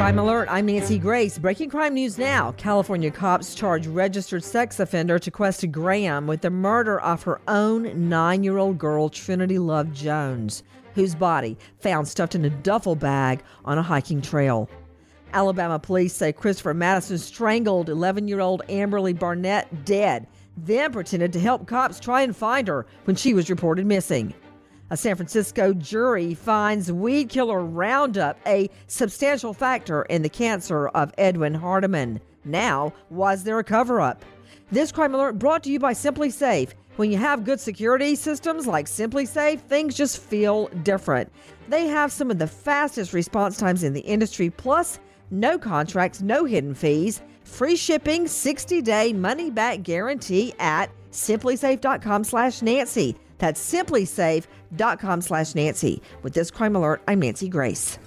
Crime Alert, I'm Nancy Grace. Breaking crime news now. California cops charge registered sex offender Taquesta Graham with the murder of her own nine year old girl, Trinity Love Jones, whose body found stuffed in a duffel bag on a hiking trail. Alabama police say Christopher Madison strangled 11 year old Amberly Barnett dead, then pretended to help cops try and find her when she was reported missing. A San Francisco jury finds weed killer Roundup a substantial factor in the cancer of Edwin Hardeman. Now, was there a cover up? This crime alert brought to you by SimpliSafe. When you have good security systems like SimpliSafe, things just feel different. They have some of the fastest response times in the industry, plus no contracts, no hidden fees, free shipping, 60-day money-back guarantee at simplisafe.com slash Nancy. That's simplisafe.com slash Nancy. With this crime alert, I'm Nancy Grace.